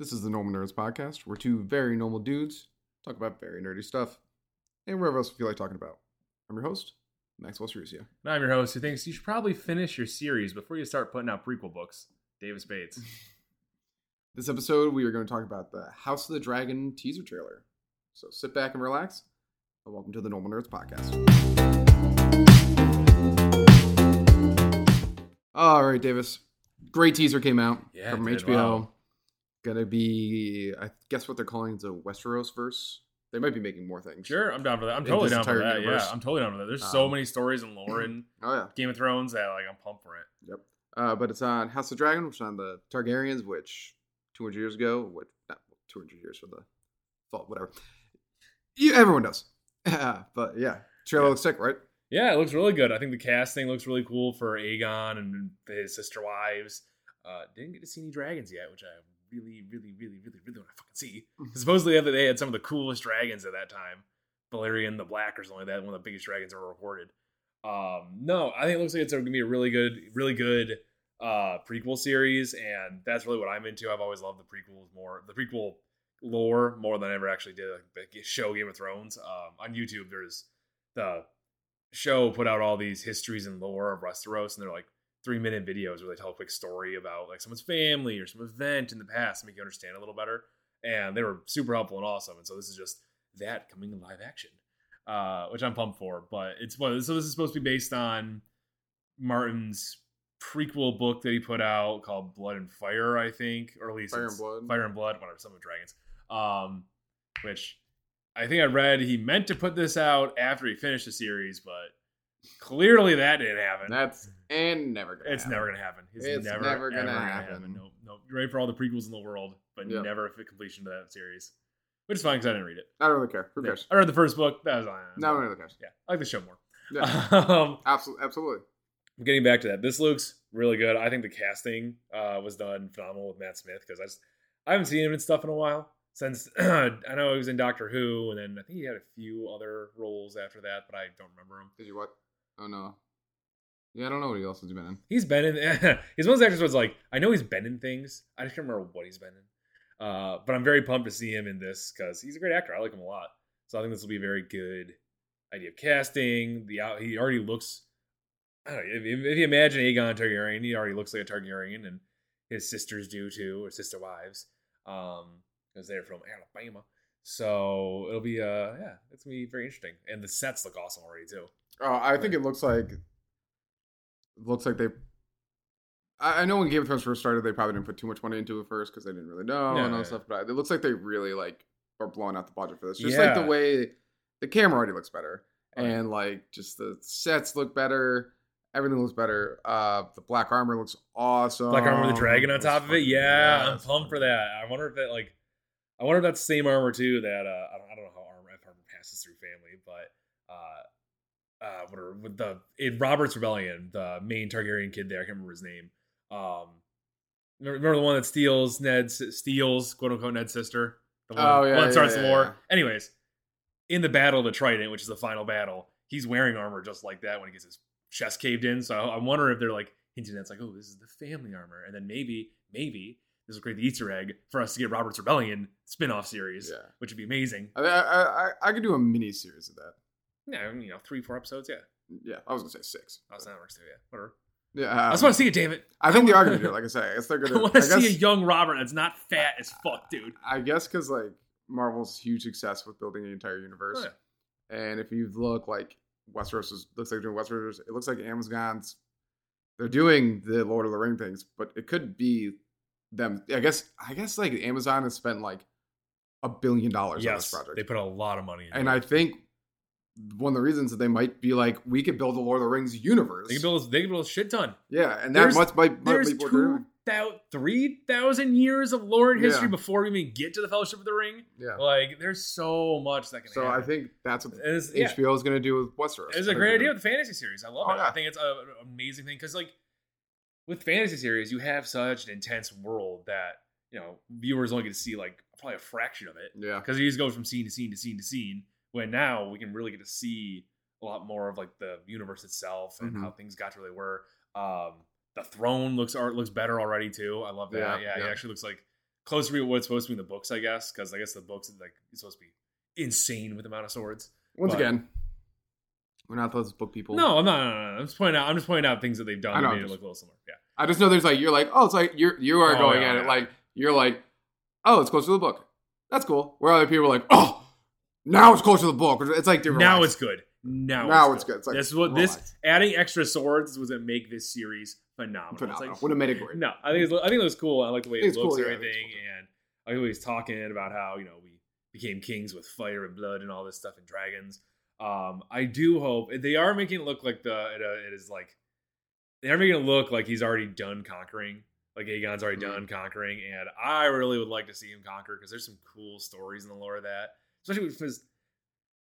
This is the Normal Nerds Podcast, where two very normal dudes talk about very nerdy stuff and wherever else we feel like talking about. I'm your host, Maxwell Ceruzia. And I'm your host who thinks you should probably finish your series before you start putting out prequel books. Davis Bates. This episode, we are going to talk about the House of the Dragon teaser trailer. So sit back and relax, and welcome to the Normal Nerds Podcast. All right, Davis. Great teaser came out Yeah, from. HBO. Wow. Gonna be, I guess, what they're calling the Westeros verse. They might be making more things. Sure, I'm down for that. I'm totally down for that. universe. Yeah, I'm totally down for that. There's so Um, many stories in lore in Oh yeah. Game of Thrones that like I'm pumped for it. Yep. Uh, but it's on House of Dragon, which is on the Targaryens, which 200 years ago, what, not 200 years for the fault, whatever. You, everyone does. but yeah, trailer Yeah. looks sick, right? Yeah, it looks really good. I think the casting looks really cool for Aegon and his sister wives. Uh, didn't get to see any dragons yet, which I really, really, really, really, really want to fucking see. Supposedly, Mhm. Supposedly, they had some of the coolest dragons at that time. Balerion the Black or something like that, one of the biggest dragons ever recorded. Um, no, I think it looks like it's going to be a really good, really good uh, prequel series, and that's really what I'm into. I've always loved the prequels more, the prequel lore more than I ever actually did like, show Game of Thrones. Um, on YouTube, there's the show put out all these histories and lore of Westeros, and they're like three minute videos where they tell a quick story about like someone's family or some event in the past to make you understand a little better. And they were super helpful and awesome. And so this is just that coming in live action, uh, which I'm pumped for. But it's what so this is supposed to be based on Martin's prequel book that he put out called Blood and Fire, I think, or at least Fire and Blood. Fire and Blood, whatever, some of Dragons. Um, which I think I read he meant to put this out after he finished the series, but clearly that didn't happen. That's and never gonna it's happen. never gonna happen. It's, It's never, never ever gonna happen. Nope, nope. You're ready for all the prequels in the world, but Yep. never a completion to that series. Which is fine because I didn't read it. I don't really care. Who cares? I read the first book. That was on. No one really cares. Yeah, I like the show more. Yeah, um, absolutely. Absolutely. getting back to that, this looks really good. I think the casting uh, was done phenomenal with Matt Smith because I just I haven't seen him in stuff in a while since I know he was in Doctor Who, and then I think he had a few other roles after that, but I don't remember him. Did you what? Oh no. Yeah, I don't know what else has been in. He's been in. he's one of those actors was like I know he's been in things. I just can't remember what he's been in. Uh, but I'm very pumped to see him in this because he's a great actor. I like him a lot. So I think this will be a very good idea of casting. The out he already looks. I don't know, if, if you imagine Aegon Targaryen, he already looks like a Targaryen, and his sisters do too, or sister wives, um, because they're from Alabama. So it'll be uh yeah, it's gonna be very interesting, and the sets look awesome already too. Oh, I think it looks like looks like they. I I know when Game of Thrones first started, they probably didn't put too much money into it first because they didn't really know Yeah, and all yeah. that stuff. But it looks like they really like are blowing out the budget for this. Just like the way the camera already looks better, yeah. and like just the sets look better. Everything looks better. Uh, the black armor looks awesome. Black armor with the dragon on top of it. Yeah, I'm pumped for that. I wonder if that like, I wonder if that's the same armor too. That uh, I don't, I don't know how armor if armor passes through family, but uh, uh, what are with the in Robert's Rebellion, the main Targaryen kid there, I can't remember his name. Um, remember, the one that steals Ned's steals quote unquote Ned's sister. The one, Oh, yeah, one that starts yeah, the war. yeah. Anyways, in the battle of the Trident, which is the final battle, he's wearing armor just like that when he gets his chest caved in. So I'm wondering if they're like hinting at it's like, oh, this is the family armor, and then maybe, maybe this will create the Easter egg for us to get Robert's Rebellion spin-off series, Yeah. which would be amazing. I, I, I, I could do a mini series of that. Yeah, you know, three, four episodes. Yeah, Yeah, I was gonna say six. oh, so that works too. Yeah, whatever. Yeah, I um, just want to see it, damn it. I think they are gonna do it. Like I say, I guess they're gonna. want to I see a young Robert that's not fat as fuck, dude. I guess because like Marvel's huge success with building an entire universe, Oh, yeah. and if you look like Westeros is, looks like doing Westeros, it looks like Amazon's they're doing the Lord of the Ring things, but it could be them. I guess I guess like Amazon has spent like a billion dollars on this project, they put a lot of money. And it. I think one of the reasons that they might be like we could build the Lord of the Rings universe. they can build, they can build a shit ton. yeah, and that There's- must might, might There's be two thou- three thousand years of lore and history Yeah. before we even get to the Fellowship of the Ring. Yeah. Like, there's so much that can So I think that's what it's, yeah, HBO is going to do with Westeros. it's a great idea with the fantasy series. I love Oh, it. yeah. I think it's a- an amazing thing because, like, with fantasy series, you have such an intense world that you know viewers only get to see like probably a fraction of it Yeah. because you just go from scene to scene to scene to scene. When now we can really get to see a lot more of like the universe itself and Mhm. how things got to where they were. Um, the throne looks art looks better already too. I love that. Yeah, Yeah, yeah. it actually looks like closer to what it's supposed to be in the books, I guess, because I guess the books like it's supposed to be insane with the amount of swords. Once But- again, we're not those book people. No, I'm not. No, no, no. I'm just pointing out. I'm just pointing out things that they've done I that know, made it just- look a little similar. Yeah. I just know there's like you're like oh it's like you're you are Oh, going yeah, at it like you're like oh it's close to the book. That's cool. Where other people are like oh now it's close to the book. It's like dude, Now relax. it's good. Now, Now it's good. It's like, this is what this relax. adding extra swords was what make this series phenomenal. It's phenomenal. like- Would have made it great. No, I think it's, I think it was cool. I like the way it looks cool, and yeah, think everything, and I like the way he's talking about how you know we became kings with fire and blood and all this stuff and dragons. Um, I do hope they are making it look like the it, uh, it is like they are making it look like he's already done conquering. Like Aegon's already Mhm. done conquering, and I really would like to see him conquer because there's some cool stories in the lore of that, especially because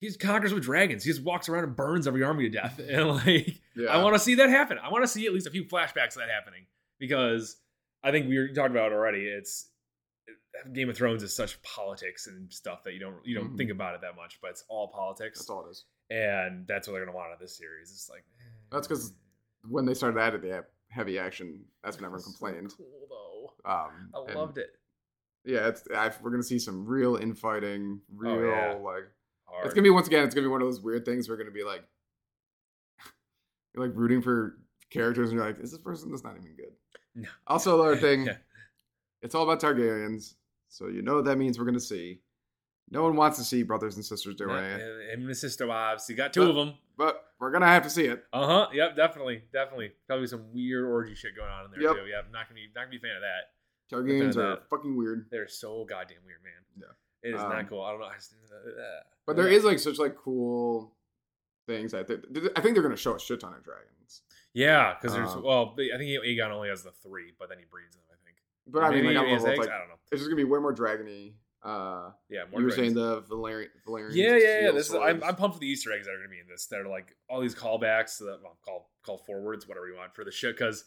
he conquers with dragons. He just walks around and burns every army to death, and like Yeah. I want to see that happen. I want to see at least a few flashbacks of that happening because I think we were talking about it already. It's Game of Thrones is such politics and stuff that you don't you don't Mhm. think about it that much, but it's all politics, That's all it is. and that's what they're gonna want out of this series. It's like that's because When they started adding the heavy action, that's when everyone It's so complained. cool though. Um, I loved it. Yeah, it's I, we're gonna see some real infighting, real Oh, yeah. like Hard. it's gonna be once again it's gonna be one of those weird things. We're gonna be like you're like rooting for characters and you're like, is this person that's not even good? No. Also, another thing, it's all about Targaryens, so you know what that means we're gonna see. No one wants to see brothers and sisters doing Yeah, it, him and his sister wives. You got two But- of them. but we're gonna have to see it. Uh huh. Yep. Definitely. Definitely. Probably some weird orgy shit going on in there Yep. too. Yep. Not gonna be not gonna be a fan of that. Targaryens are uh, fucking weird, They're so goddamn weird, man. Yeah. It is Um, not cool. I don't know. I just, uh, but there is like such like cool things. I think I think they're gonna show a shit ton of dragons. Yeah, because there's Um, well, I think Aegon only has the three, but then he breeds them. I think. But I mean, like, I'm has level, eggs? like I don't know. it's just gonna be way more dragony. Uh, Yeah, more you were dragons. saying the Balerion, Balerion. Yeah, yeah, yeah. This is, I'm. I'm pumped for the Easter eggs that are going to be in this. They're like all these callbacks to the well, call call forwards, whatever you want for the shit. Because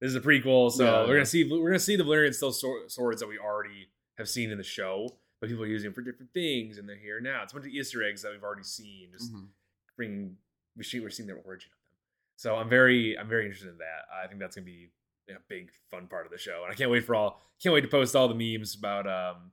this is a prequel, so Yeah, we're gonna see we're gonna see the Valyrian swor- swords that we already have seen in the show, but people are using them for different things, and they're here now. It's a bunch of Easter eggs that we've already seen, just Mhm. bringing we see we're seeing their origin of them. So I'm very I'm very interested in that. I think that's gonna be a big fun part of the show, and I can't wait for all can't wait to post all the memes about um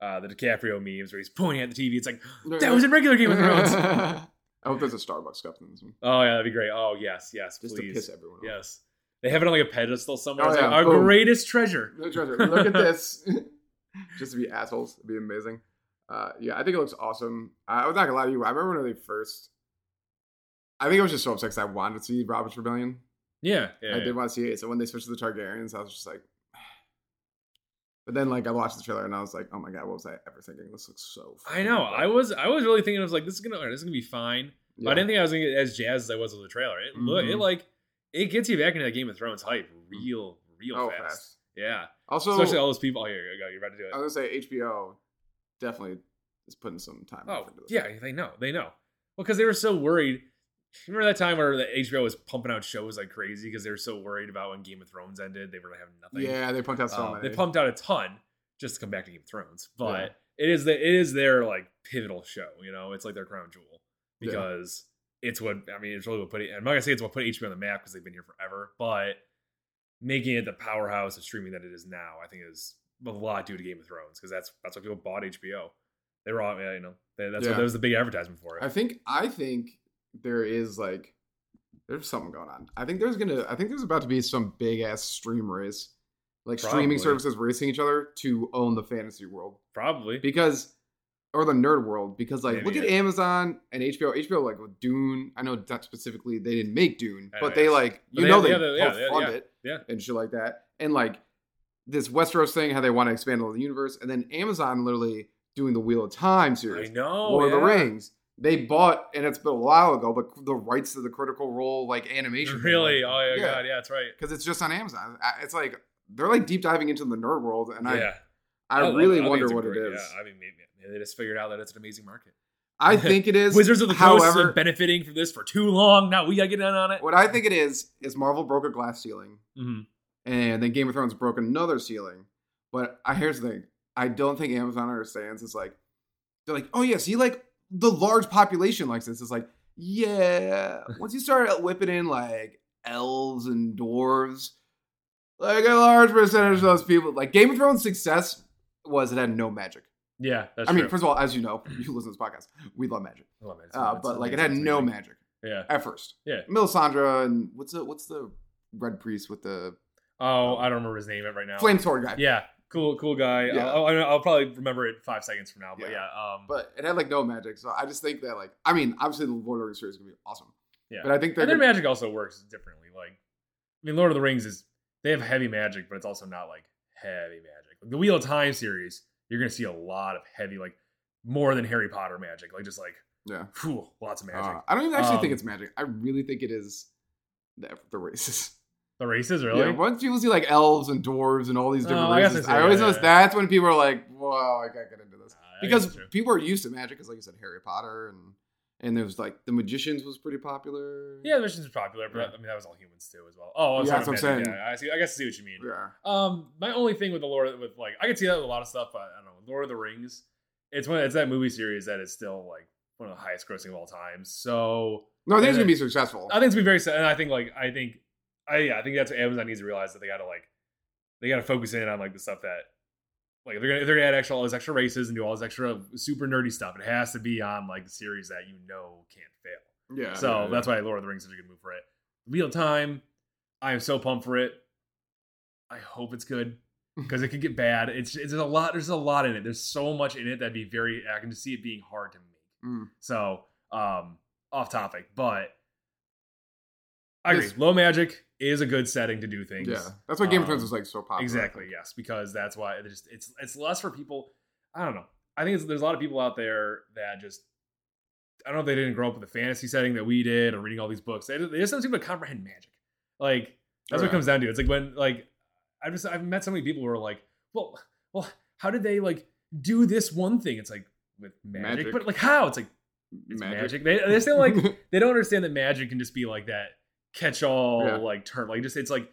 uh the DiCaprio memes where he's pointing at the TV. It's like that was in regular Game of Thrones. I hope there's a Starbucks cup in this one, oh yeah, that'd be great. Oh yes, yes, just please. to piss everyone off. Yes, they have it on like a pedestal somewhere. Oh, It's like, our Boom. greatest treasure. Treasure. Look at this. just to be assholes, it'd be amazing. Uh, yeah, I think it looks awesome. I was not gonna lie to you. I remember when they first. I think I was just so upset because I wanted to see Robert's Rebellion. Yeah, yeah. I yeah. did want to see it. So when they switched to the Targaryens, I was just like. But then, like, I watched the trailer and I was like, "Oh my god, what was I ever thinking? This looks so." I know. good." I was I was really thinking I was like this is gonna this is gonna be fine. But I didn't think I was gonna get as jazzed as I was with the trailer. It look it Mhm. like it gets you back into that Game of Thrones hype real real Oh, fast. fast. Yeah, Also, especially all those people. Oh, here you go. You're about to do it. I was gonna say HBO definitely is putting some time. Oh into this. yeah, they know. They know. Well, because they were so worried. Remember that time where the HBO was pumping out shows like crazy because they were so worried about when Game of Thrones ended, they were having nothing. yeah, they pumped out so Um, many. they pumped out a ton just to come back to Game of Thrones, but it is the it is their like pivotal show. You know, it's like their crown jewel Yeah. It's what I mean. It's really what put it. I'm not gonna say it's what put HBO on the map because they've been here forever, but making it the powerhouse of streaming that it is now, I think is a lot due to Game of Thrones because that's that's why people bought HBO. They were all you know they, that's Yeah. what that was the big advertisement for it. I think I think there is like there's something going on. I think there's gonna I think there's about to be some big ass stream race. Like streaming services racing each other to own the fantasy world. Probably Because or the nerd world. Because like Maybe, look at. Amazon and HBO. HBO like with Dune. I know not specifically they didn't make Dune, oh, but know, they like you they know have- they, yeah, they- yeah, fund yeah, it yeah. and shit like that. And like this Westeros thing, how they want to expand on the universe, and then Amazon literally doing the Wheel of Time series, I know. Lord of the. Rings. They bought, and it's been a while ago, but the rights to the Critical Role like animation. thing, Really? like, Oh yeah, yeah. god, yeah, that's right. because it's just on Amazon. It's like they're like deep diving into the nerd world, and yeah, I, I, love really think wonder what great- it is. Yeah, I mean, maybe, they just figured out that it's an amazing market. I think it is. Wizards of the Coast have been benefiting from this for too long. Now we gotta get in on it. what I think it is is Marvel broke a glass ceiling, Mhm. and then Game of Thrones broke another ceiling. But I, here's the thing: I don't think Amazon understands. It's like they're like, oh yeah, see, like the large population likes this. It's like, yeah, once you start whipping in like elves and dwarves, like a large percentage of those people, like Game of Thrones success was it had no magic. Yeah, that's I mean, first of all, as you know, you listen to this podcast, we love magic. I love. It's- Uh, but like it had no magic Yeah. at first. Yeah. Melisandre and what's the what's the red priest with the Oh, I don't remember his name right now. flame sword guy? Yeah, cool, cool guy. Yeah. I'll, I'll, I'll probably remember it five seconds from now. But Yeah. yeah, um, But it had like no magic, so I just think that like I mean, obviously the Lord of the Rings series is gonna be awesome. yeah. But I think and their gonna, magic also works differently. Like, I mean, Lord of the Rings is they have heavy magic, but it's also not like heavy magic. The Wheel of Time series, you're gonna see a lot of heavy, like more than Harry Potter magic. Like just like, yeah. whew, lots of magic. Uh, I don't even actually think Um, it's magic. I really think it is the, the races. the races, really? Yeah, once people see like elves and dwarves and all these different Oh, races, I I, always yeah, notice yeah. that's when people are like, "Whoa, I can't get into this," Uh, because people are used to magic. Because like you said, Harry Potter and and there's like the magicians was pretty popular. yeah, the missions are popular, but Yeah. I mean that was all humans too as well. Oh, I was Yeah, that's what I'm saying. Yeah, I see. I guess I see what you mean. yeah. Um, my only thing with the Lord with like I could see that with a lot of stuff, but I don't know. Lord of the Rings, it's one it's that movie series that is still like one of the highest grossing of all time. So No, I think it's gonna be successful. I think it's been very and I think like I think I yeah, I think that's what Amazon needs to realize that they gotta like they gotta focus in on like the stuff that like if they're gonna if they're gonna add extra all these extra races and do all this extra super nerdy stuff, it has to be on like the series that you know can't fail. yeah. So yeah, yeah. that's why Lord of the Rings is a good move for it. Real time, I am so pumped for it. I hope it's good because it could get bad. It's it's a lot. There's a lot in it. There's so much in it that'd be very. I can just see it being hard to make. Mm. So um, off topic, but I agree. This- Low magic is a good setting to do things. yeah, that's why Game of Thrones Um, is like so popular. Exactly. Yes, because that's why it just it's it's less for people. I don't know. I think it's, there's a lot of people out there that just I don't know if they didn't grow up with the fantasy setting that we did or reading all these books. They, they just don't seem to comprehend magic. Like that's what it comes down to. It's like when like I've just I've met so many people who are like, well, well, how did they like do this one thing? It's like with magic, Magic. but like how? It's like it's magic. They they still like they don't understand that magic can just be like that catch all Yeah. like term. Like just it's like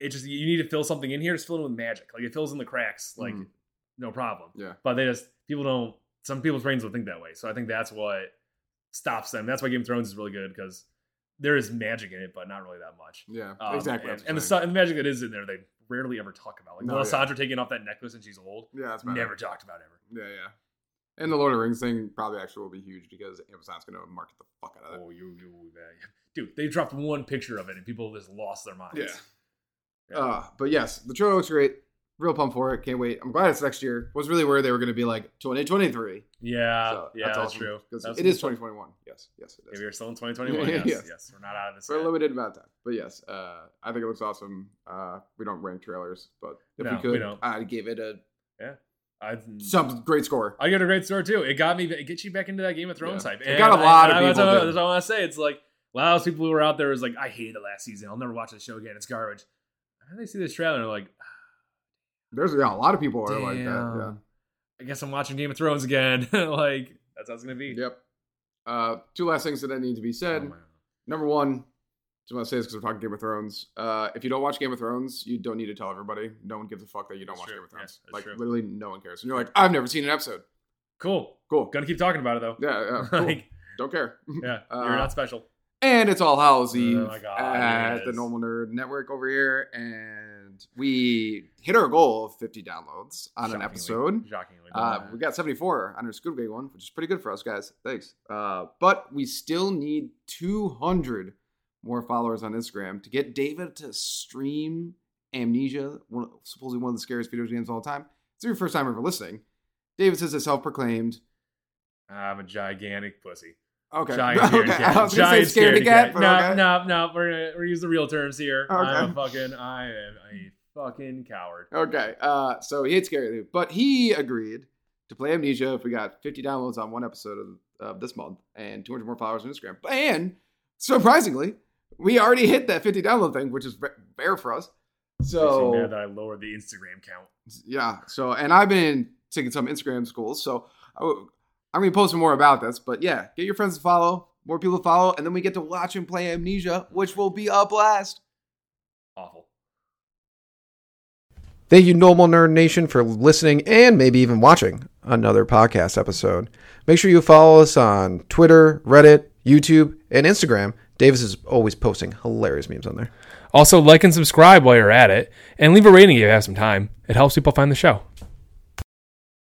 it just you need to fill something in here, just fill it with magic. Like it fills in the cracks, like Mhm. no problem. Yeah. But they just people don't some people's brains don't think that way. So I think that's what stops them. That's why Game of Thrones is really good because there is magic in it, but not really that much. Yeah, Um, exactly. And, and the, and the magic that is in there, they rarely ever talk about. Like No, Melisandre taking off that necklace and she's old. Yeah, that's. Never talked about ever. Yeah, yeah. And the Lord of the Rings thing probably actually will be huge because Amazon's going to market the fuck out of it. Oh, you, you, uh, dude! They dropped one picture of it and people just lost their minds. Yeah. Yeah. Uh, but yes, the trailer looks great. Real pumped for it. Can't wait. I'm glad it's next year. Was really worried they were going to be like 2023. yeah, So yeah, that's, true. Because That's- it is 2021. Yes, yes, it Maybe is. we're still in 2021. Yes, yes. yes, we're not out of this. For a yet. limited amount of time. But yes, uh, I think it looks awesome. Uh, we don't rank trailers, but if No, we we could, don't. I'd give it a I, some great score. I get a great score too. It got me. It gets you back into that Game of Thrones Yeah. type. It got a lot of that's people that's what I want to say. It's like a lot of those people who were out there was like, I hated the last season. I'll never watch the show again. It's garbage. And they see this trailer and they're like, There's yeah, a lot of people are like that. Damn. I guess I'm watching Game of Thrones again. like that's how it's gonna be. Yep. Uh, two last things that I need to be said. Oh. Number one, just want to say this because we're talking Game of Thrones. Uh, if you don't watch Game of Thrones, you don't need to tell everybody. No one gives a fuck that you don't That's watch true. Game of Thrones. Yeah, like true. literally, no one cares. And you're like, I've never seen an episode. Cool. Cool. Gonna keep talking about it though. Yeah, yeah. Cool. like, don't care. yeah, Uh, you're not special. And it's all Hallows Eve Oh God, at the. Normal Nerd Network over here, and we hit our goal of 50 downloads on an episode. Shockingly. Uh, we got 74 on our Squid Game one, which is pretty good for us, guys. Thanks. Uh, but we still need 200 more followers on Instagram to get Davis to stream Amnesia, one, supposedly one of the scariest video games of all time. It's your first time ever listening. Davis says it's self-proclaimed. I'm a gigantic pussy. Okay. Giant okay. cat. I was Giant say scaredy cat, but no, okay. no, no. We're gonna we're gonna use the real terms here. I'm a fucking. I am a fucking coward. Okay. Uh, so he hates Scary Lou, but he agreed to play Amnesia if we got 50 downloads on one episode of, of this month and 200 more followers on Instagram. And surprisingly, we already hit that 50 download thing, which is rare for us. So mad that I lowered the Instagram count. yeah. So and I've been taking some Instagram schools, so I'm gonna post more about this. But yeah, get your friends to follow, more people to follow, and then we get to watch him play Amnesia, which will be a blast. Awful. Thank you, Normal Nerd Nation, for listening and maybe even watching another podcast episode. Make sure you follow us on Twitter, Reddit, YouTube, and Instagram. Davis is always posting hilarious memes on there. Also, like and subscribe while you're at it, and leave a rating if you have some time. It helps people find the show.